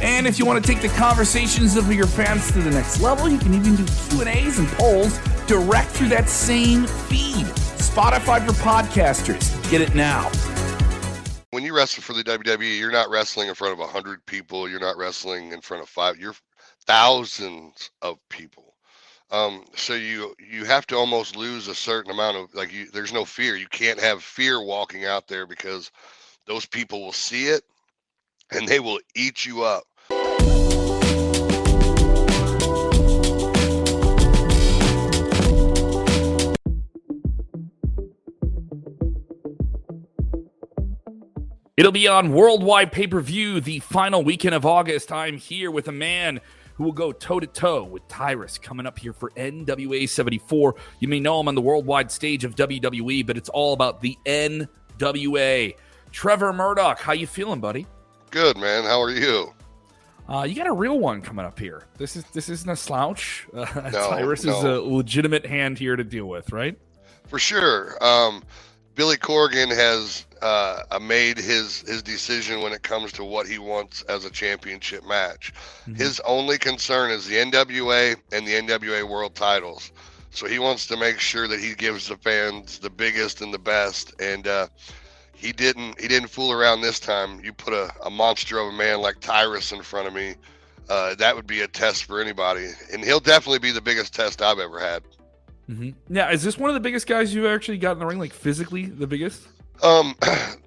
And if you want to take the conversations of your fans to the next level, you can even do Q&As and polls direct through that same feed. Spotify for podcasters. Get it now. When you wrestle for the WWE, you're not wrestling in front of 100 people, you're not wrestling in front of 5, you're thousands of people. Um, so you you have to almost lose a certain amount of like you there's no fear. You can't have fear walking out there because those people will see it and they will eat you up. It'll be on worldwide pay per view the final weekend of August. I'm here with a man who will go toe to toe with Tyrus coming up here for NWA 74. You may know him on the worldwide stage of WWE, but it's all about the NWA. Trevor Murdoch, how you feeling, buddy? Good, man. How are you? Uh, you got a real one coming up here. This is this isn't a slouch. Uh, No, Tyrus is a legitimate hand here to deal with, right? For sure. Um, Billy Corgan has uh, uh, made his his decision when it comes to what he wants as a championship match. His only concern is the NWA and the NWA World Titles. So he wants to make sure that he gives the fans the biggest and the best. And uh, he didn't he didn't fool around this time. You put a, a monster of a man like Tyrus in front of me. Uh, that would be a test for anybody, and he'll definitely be the biggest test I've ever had. Mm-hmm. Yeah, is this one of the biggest guys you've actually got in the ring? Like physically, the biggest? Um,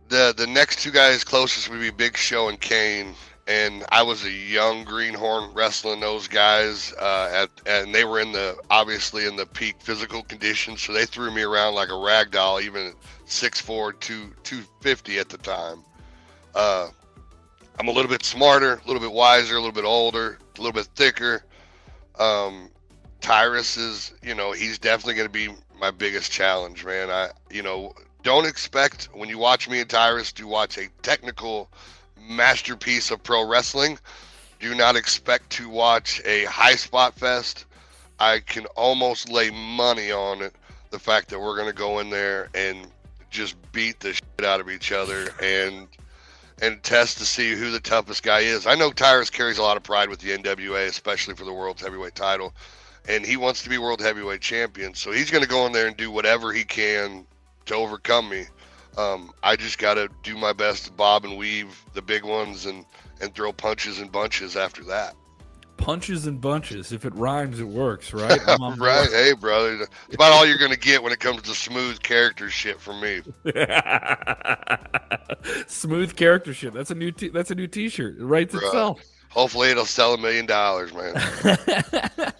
the the next two guys closest would be Big Show and Kane, and I was a young greenhorn wrestling those guys. Uh, at and they were in the obviously in the peak physical condition, so they threw me around like a rag doll, even at 6'4", 2, 250 at the time. Uh, I'm a little bit smarter, a little bit wiser, a little bit older, a little bit thicker. Um, Tyrus is, you know, he's definitely going to be my biggest challenge, man. I, you know, don't expect when you watch me and Tyrus to watch a technical masterpiece of pro wrestling. Do not expect to watch a high spot fest. I can almost lay money on it. The fact that we're going to go in there and just beat the shit out of each other and and test to see who the toughest guy is. I know Tyrus carries a lot of pride with the NWA, especially for the world's heavyweight title, and he wants to be world heavyweight champion. So he's going to go in there and do whatever he can to overcome me. Um, I just got to do my best to bob and weave the big ones and and throw punches and bunches after that. Punches and bunches. If it rhymes, it works, right? Right? Hey, brother, that's about all you're going to get when it comes to smooth character shit from me. Smooth character shit. That's a new. T- that's a new T-shirt. It writes Right. itself. Hopefully, it'll sell a million dollars, man.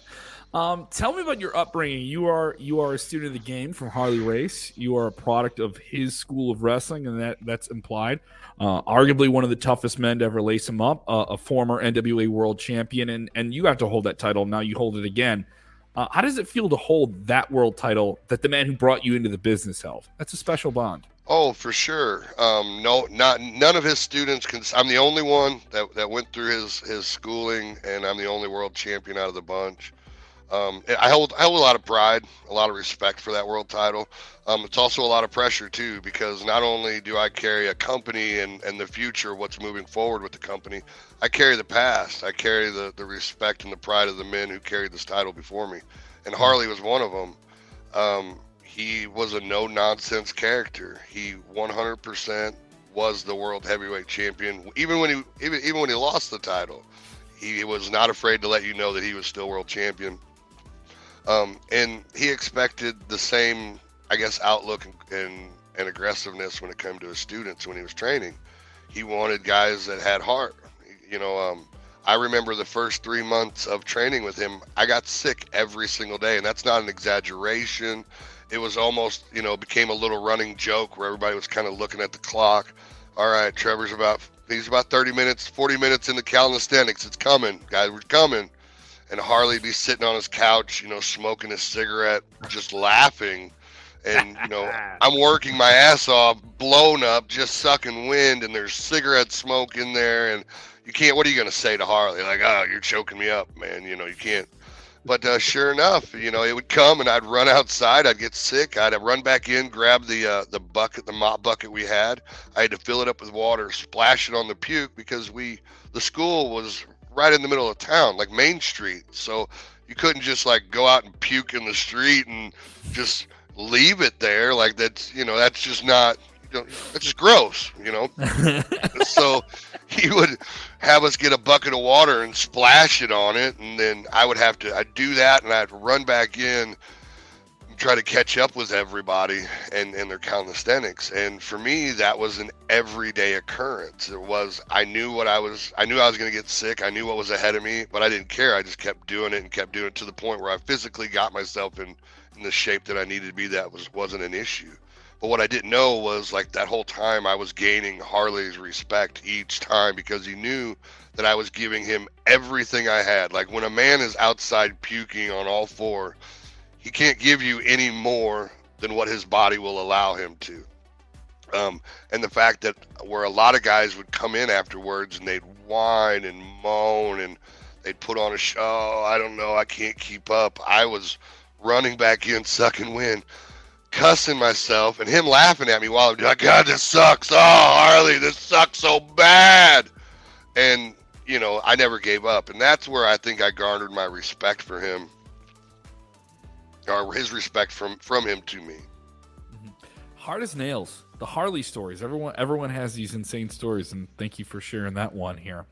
Um, tell me about your upbringing. You are you are a student of the game from Harley Race. You are a product of his school of wrestling, and that that's implied. Uh, arguably one of the toughest men to ever lace him up. Uh, a former NWA World Champion, and and you have to hold that title. Now you hold it again. Uh, how does it feel to hold that world title that the man who brought you into the business held? That's a special bond. Oh, for sure. Um, no, not none of his students can. I'm the only one that, that went through his his schooling, and I'm the only world champion out of the bunch. Um, I hold I hold a lot of pride, a lot of respect for that world title. Um, it's also a lot of pressure too, because not only do I carry a company and, and the future, what's moving forward with the company, I carry the past. I carry the, the respect and the pride of the men who carried this title before me, and Harley was one of them. Um, he was a no nonsense character. He 100% was the world heavyweight champion, even when he even even when he lost the title. He was not afraid to let you know that he was still world champion. Um, and he expected the same, I guess, outlook and, and, and aggressiveness when it came to his students when he was training. He wanted guys that had heart. You know, um, I remember the first three months of training with him, I got sick every single day, and that's not an exaggeration. It was almost, you know, became a little running joke where everybody was kind of looking at the clock. All right, Trevor's about he's about 30 minutes, 40 minutes in the calisthenics. It's coming, guys. We're coming. And Harley be sitting on his couch, you know, smoking a cigarette, just laughing. And, you know, I'm working my ass off, blown up, just sucking wind, and there's cigarette smoke in there. And you can't, what are you going to say to Harley? Like, oh, you're choking me up, man. You know, you can't. But uh, sure enough, you know, it would come and I'd run outside. I'd get sick. I'd run back in, grab the uh, the bucket, the mop bucket we had. I had to fill it up with water, splash it on the puke because we the school was right in the middle of town, like Main Street. So you couldn't just like go out and puke in the street and just leave it there. Like that's you know that's just not you know, that's just gross. You know. so he would have us get a bucket of water and splash it on it, and then I would have to I'd do that, and I'd run back in try to catch up with everybody and, and their calisthenics. And for me, that was an everyday occurrence. It was, I knew what I was, I knew I was going to get sick. I knew what was ahead of me, but I didn't care. I just kept doing it and kept doing it to the point where I physically got myself in, in the shape that I needed to be. That was, wasn't an issue. But what I didn't know was like that whole time I was gaining Harley's respect each time because he knew that I was giving him everything I had. Like when a man is outside puking on all four, he can't give you any more than what his body will allow him to. Um, and the fact that where a lot of guys would come in afterwards and they'd whine and moan and they'd put on a show. I don't know. I can't keep up. I was running back in, sucking wind, cussing myself, and him laughing at me while I'm like, God, this sucks. Oh, Harley, this sucks so bad. And, you know, I never gave up. And that's where I think I garnered my respect for him or his respect from from him to me. Mm-hmm. Hard as nails. The Harley stories. Everyone, everyone has these insane stories, and thank you for sharing that one here.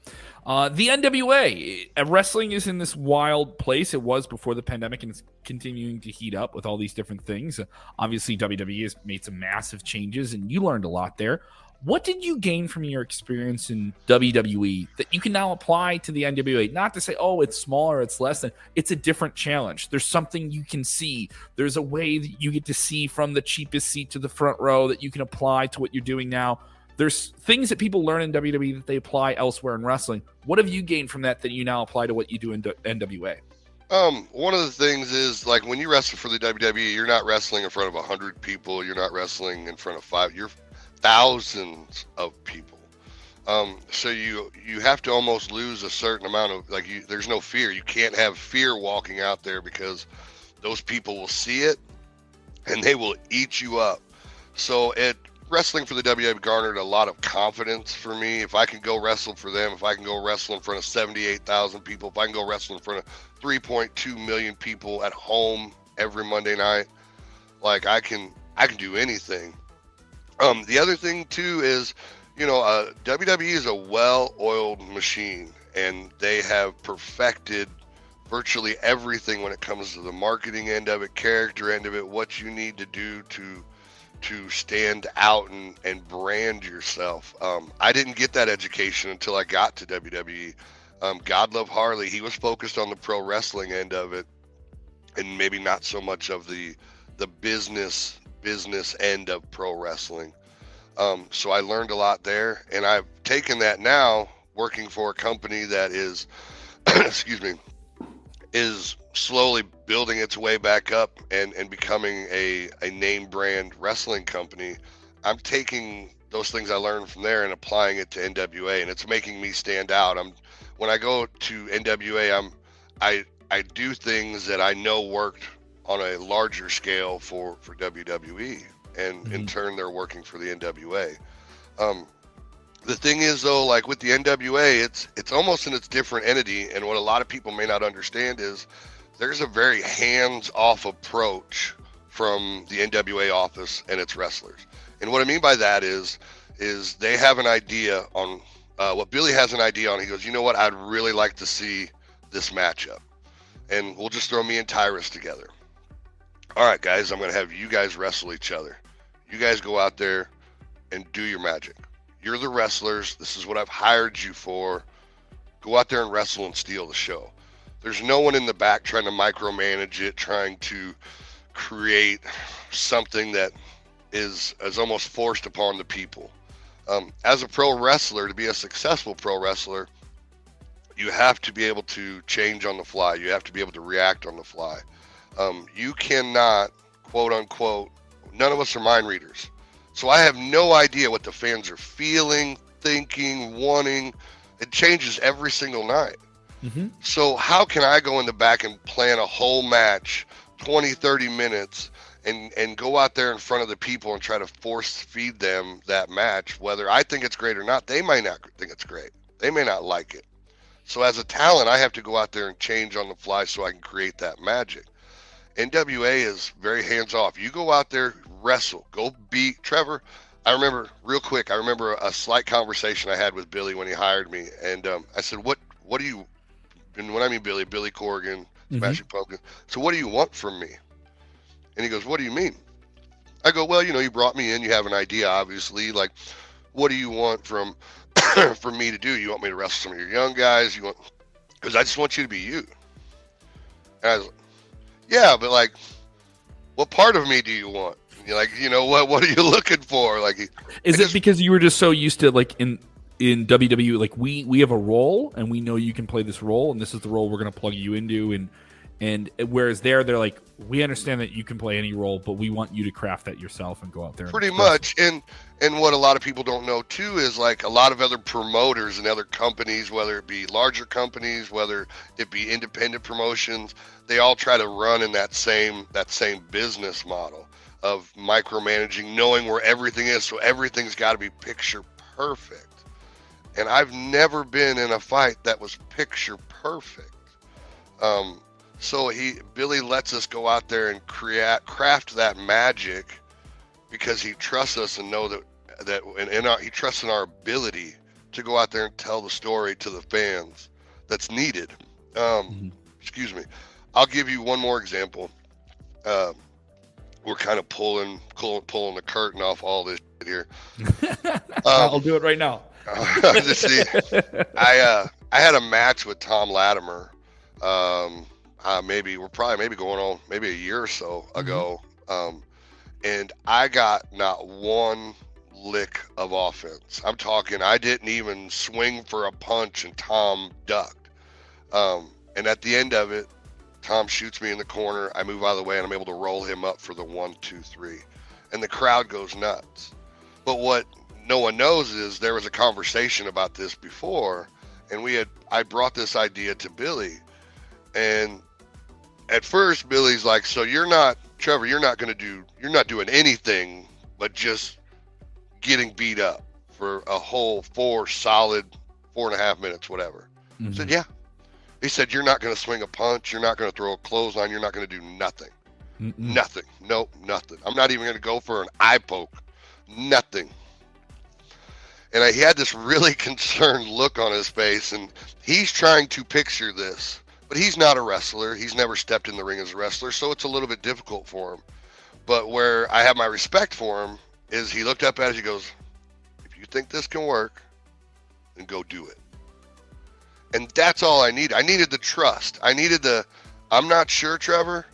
Uh, the NWA uh, wrestling is in this wild place. It was before the pandemic, and it's continuing to heat up with all these different things. Obviously, WWE has made some massive changes, and you learned a lot there. What did you gain from your experience in WWE that you can now apply to the NWA? Not to say, oh, it's smaller, it's less than, it's a different challenge. There's something you can see. There's a way that you get to see from the cheapest seat to the front row that you can apply to what you're doing now. There's things that people learn in WWE that they apply elsewhere in wrestling. What have you gained from that that you now apply to what you do in NWA? Um, one of the things is like when you wrestle for the WWE, you're not wrestling in front of hundred people. You're not wrestling in front of five. You're thousands of people. Um, so you you have to almost lose a certain amount of like you, there's no fear. You can't have fear walking out there because those people will see it and they will eat you up. So it wrestling for the WWE garnered a lot of confidence for me. If I can go wrestle for them, if I can go wrestle in front of 78,000 people, if I can go wrestle in front of 3.2 million people at home every Monday night, like I can I can do anything. Um, the other thing too is, you know, uh, WWE is a well-oiled machine, and they have perfected virtually everything when it comes to the marketing end of it, character end of it, what you need to do to to stand out and, and brand yourself. Um, I didn't get that education until I got to WWE. Um, God love Harley. He was focused on the pro wrestling end of it, and maybe not so much of the the business business end of pro wrestling. Um, so I learned a lot there, and I've taken that now working for a company that is, excuse me, is slowly building its way back up and, and becoming a, a name brand wrestling company. I'm taking those things I learned from there and applying it to NWA, and it's making me stand out. I'm when I go to NWA, I'm I I do things that I know worked on a larger scale for for WWE, and mm-hmm. in turn they're working for the NWA. Um, the thing is though, like with the NWA, it's it's almost in its different entity, and what a lot of people may not understand is there's a very hands-off approach from the NWA office and its wrestlers. And what I mean by that is is they have an idea on uh, what Billy has an idea on. He goes, you know what? I'd really like to see this matchup, and we'll just throw me and Tyrus together all right, guys, I'm going to have you guys wrestle each other. You guys go out there and do your magic. You're the wrestlers. This is what I've hired you for. Go out there and wrestle and steal the show. There's no one in the back trying to micromanage it, trying to create something that is is almost forced upon the people. Um, as a pro wrestler, to be a successful pro wrestler, you have to be able to change on the fly. You have to be able to react on the fly. Um, you cannot, quote unquote, none of us are mind readers. So I have no idea what the fans are feeling, thinking, wanting. It changes every single night. Mm-hmm. So how can I go in the back and plan a whole match, 20, 30 minutes, and and go out there in front of the people and try to force feed them that match, whether I think it's great or not. They might not think it's great. They may not like it. So as a talent, I have to go out there and change on the fly so I can create that magic. NWA is very hands off. You go out there, wrestle, go beat Trevor. I remember real quick. I remember a slight conversation I had with Billy when he hired me, and um, I said, "What? What do you?" And when I mean Billy, Billy Corgan, mm-hmm. Smashing Pumpkin. So what do you want from me? And he goes, What do you mean? I go, Well, you know, you brought me in, you have an idea, obviously. Like, what do you want from for me to do? You want me to wrestle some of your young guys? You want because I just want you to be you. And I was like, Yeah, but like what part of me do you want? You're like, you know, what what are you looking for? Like Is it because you were just so used to like in in WWE, like we we have a role and we know you can play this role and this is the role we're gonna plug you into and and whereas there, they're like, we understand that you can play any role, but we want you to craft that yourself and go out there. Pretty much, and and what a lot of people don't know too is like a lot of other promoters and other companies, whether it be larger companies, whether it be independent promotions, they all try to run in that same that same business model of micromanaging, knowing where everything is, so everything's got to be picture perfect. And I've never been in a fight that was picture perfect. Um, so he Billy lets us go out there and create craft that magic because he trusts us and know that that and, and our, he trusts in our ability to go out there and tell the story to the fans that's needed. Um, mm-hmm. Excuse me. I'll give you one more example. Uh, we're kind of pulling, pulling pulling the curtain off all this here. Um, I'll do it right now. see, I uh, I had a match with Tom Latimer. Um, uh, maybe we're probably maybe going on maybe a year or so mm-hmm. ago, um, and I got not one lick of offense. I'm talking I didn't even swing for a punch, and Tom ducked. Um, and at the end of it, Tom shoots me in the corner. I move out of the way, and I'm able to roll him up for the one, two, three, and the crowd goes nuts. But what no one knows is there was a conversation about this before, and we had I brought this idea to Billy, and at first Billy's like, so you're not Trevor, you're not going to do, you're not doing anything but just getting beat up for a whole four solid four and a half minutes, whatever. Mm-hmm. I said, mm-hmm. yeah. He said, you're not going to swing a punch, you're not going to throw a clothesline, you're not going to do nothing. Mm-mm. Nothing. Nope, nothing. I'm not even going to go for an eye poke. Nothing. And I, he had this really concerned look on his face, and he's trying to picture this but he's not a wrestler. He's never stepped in the ring as a wrestler, so it's a little bit difficult for him. But where I have my respect for him is he looked up at us, he goes, If you think this can work, then go do it. And that's all I needed. I needed the trust. I needed the I'm not sure, Trevor,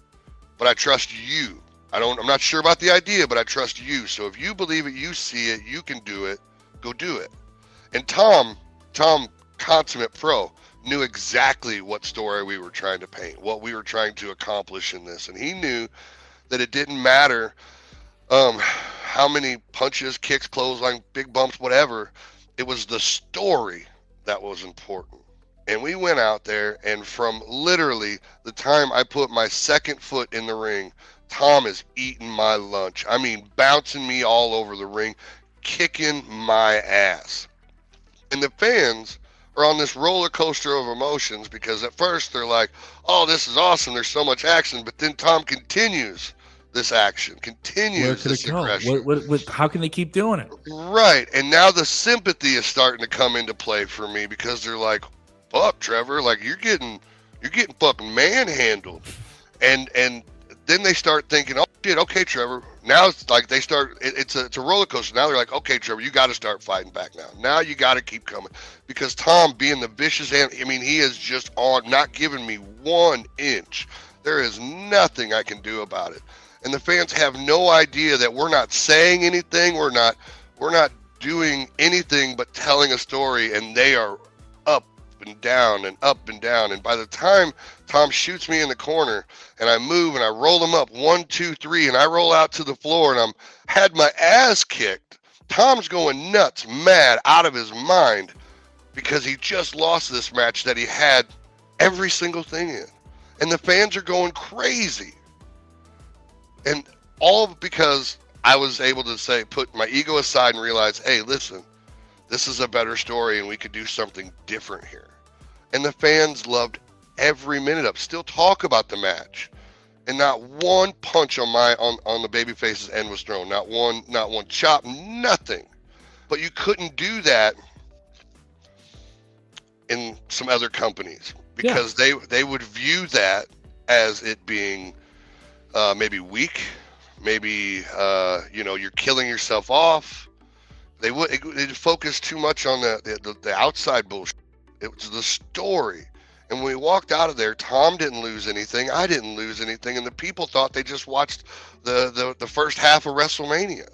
but I trust you. I don't I'm not sure about the idea, but I trust you. So if you believe it, you see it, you can do it, go do it. And Tom, Tom consummate pro, knew exactly what story we were trying to paint, what we were trying to accomplish in this. And he knew that it didn't matter um, how many punches, kicks, clothesline, big bumps, whatever. It was the story that was important. And we went out there, and from literally the time I put my second foot in the ring, Tom is eating my lunch. I mean, bouncing me all over the ring, kicking my ass. And the fans are on this roller coaster of emotions because at first they're like, "Oh, this is awesome! There's so much action," but then Tom continues this action, continues this aggression. What, what, what, how can they keep doing it? Right, and now the sympathy is starting to come into play for me because they're like, "Fuck, Trevor! Like you're getting, you're getting fucking manhandled," and and then they start thinking, "Oh shit, okay, Trevor, now it's like they start. It, it's a it's a roller coaster. Now they're like, okay, Trevor, you got to start fighting back now. Now you got to keep coming because Tom, being the vicious and I mean, he is just on, not giving me one inch. There is nothing I can do about it, and the fans have no idea that we're not saying anything. We're not we're not doing anything but telling a story, and they are and down and up and down. And by the time Tom shoots me in the corner and I move and I roll him up one, two, three, and I roll out to the floor and I'm had my ass kicked. Tom's going nuts, mad, out of his mind because he just lost this match that he had every single thing in. And the fans are going crazy. And all because I was able to say, put my ego aside and realize, hey, listen, this is a better story and we could do something different here. And the fans loved every minute of. Still talk about the match, and not one punch on my on on the babyface's end was thrown. Not one, not one chop, nothing. But you couldn't do that in some other companies because yeah. they they would view that as it being uh, maybe weak, maybe uh, you know you're killing yourself off they would they focused too much on the, the the outside bullshit. It was the story. And when we walked out of there, Tom didn't lose anything. I didn't lose anything, and the people thought they just watched the the, the first half of WrestleMania.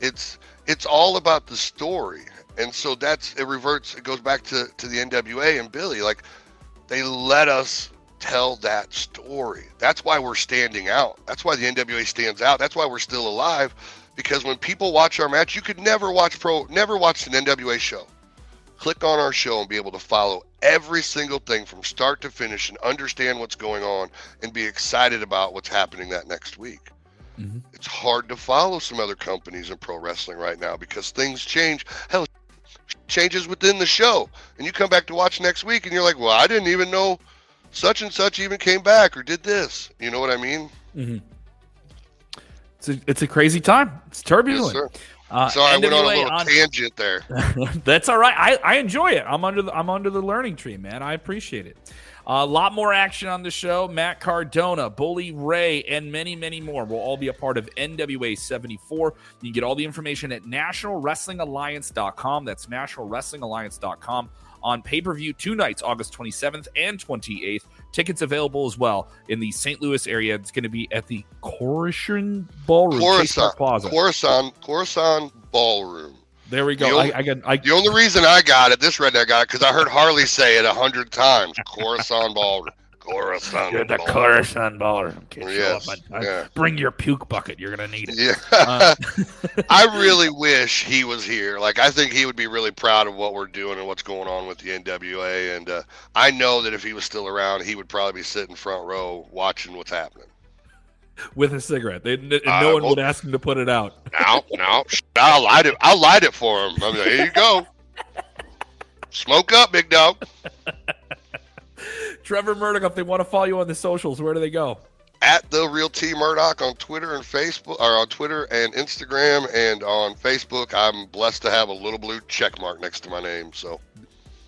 It's it's all about the story, and so that's it. Reverts. It goes back to to the NWA and Billy. Like they let us tell that story. That's why we're standing out. That's why the NWA stands out. That's why we're still alive because when people watch our match, you could never watch pro, never watch an NWA show. Click on our show and be able to follow every single thing from start to finish and understand what's going on and be excited about what's happening that next week. Mm-hmm. It's hard to follow some other companies in pro wrestling right now because things change. Hell, changes within the show, and you come back to watch next week, and you're like, "Well, I didn't even know such and such even came back or did this." You know what I mean? Mm-hmm. It's a, it's a crazy time. It's turbulent. Yes, uh, Sorry, I went on a little on, tangent there. that's all right. I, I enjoy it. I'm under the I'm under the learning tree, man. I appreciate it. A lot more action on the show. Matt Cardona, Bully Ray, and many, many more will all be a part of NWA 74. You can get all the information at nationalwrestlingalliance.com. That's nationalwrestlingalliance.com on pay per view two nights, August 27th and 28th. Tickets available as well in the St. Louis area. It's going to be at the Khorassan Ballroom, Khorassan Plaza. Khorassan, Khorassan Ballroom. There we go. The only, I, I got, I, the only reason I got it, this redneck got it, because I heard Harley say it a hundred times. Khorassan Ballroom. Khorassan. You're the Khorassan Ballroom. Yes. yeah. Bring your puke bucket. You're gonna need it. Yeah. Uh, I really wish he was here. Like I think he would be really proud of what we're doing and what's going on with the NWA. And uh, I know that if he was still around, he would probably be sitting front row watching what's happening with a cigarette. They, and no uh, one well, would ask him to put it out. No, no, I'll light it. I'll light it for him. I mean, here you go. Smoke up, big dog. Trevor Murdoch, if they want to follow you on the socials, where do they go? At the real T Murdoch on Twitter and Facebook, or on Twitter and Instagram, and on Facebook. I'm blessed to have a little blue check mark next to my name. So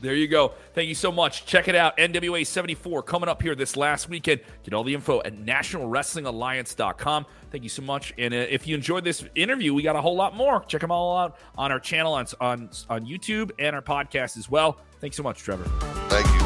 there you go. Thank you so much. Check it out. NWA 74 coming up here this last weekend. Get all the info at nationalwrestlingalliance.com. Thank you so much. And uh, if you enjoyed this interview, we got a whole lot more. Check them all out on our channel on, on, on YouTube and our podcast as well. Thanks so much, Trevor. Thank you.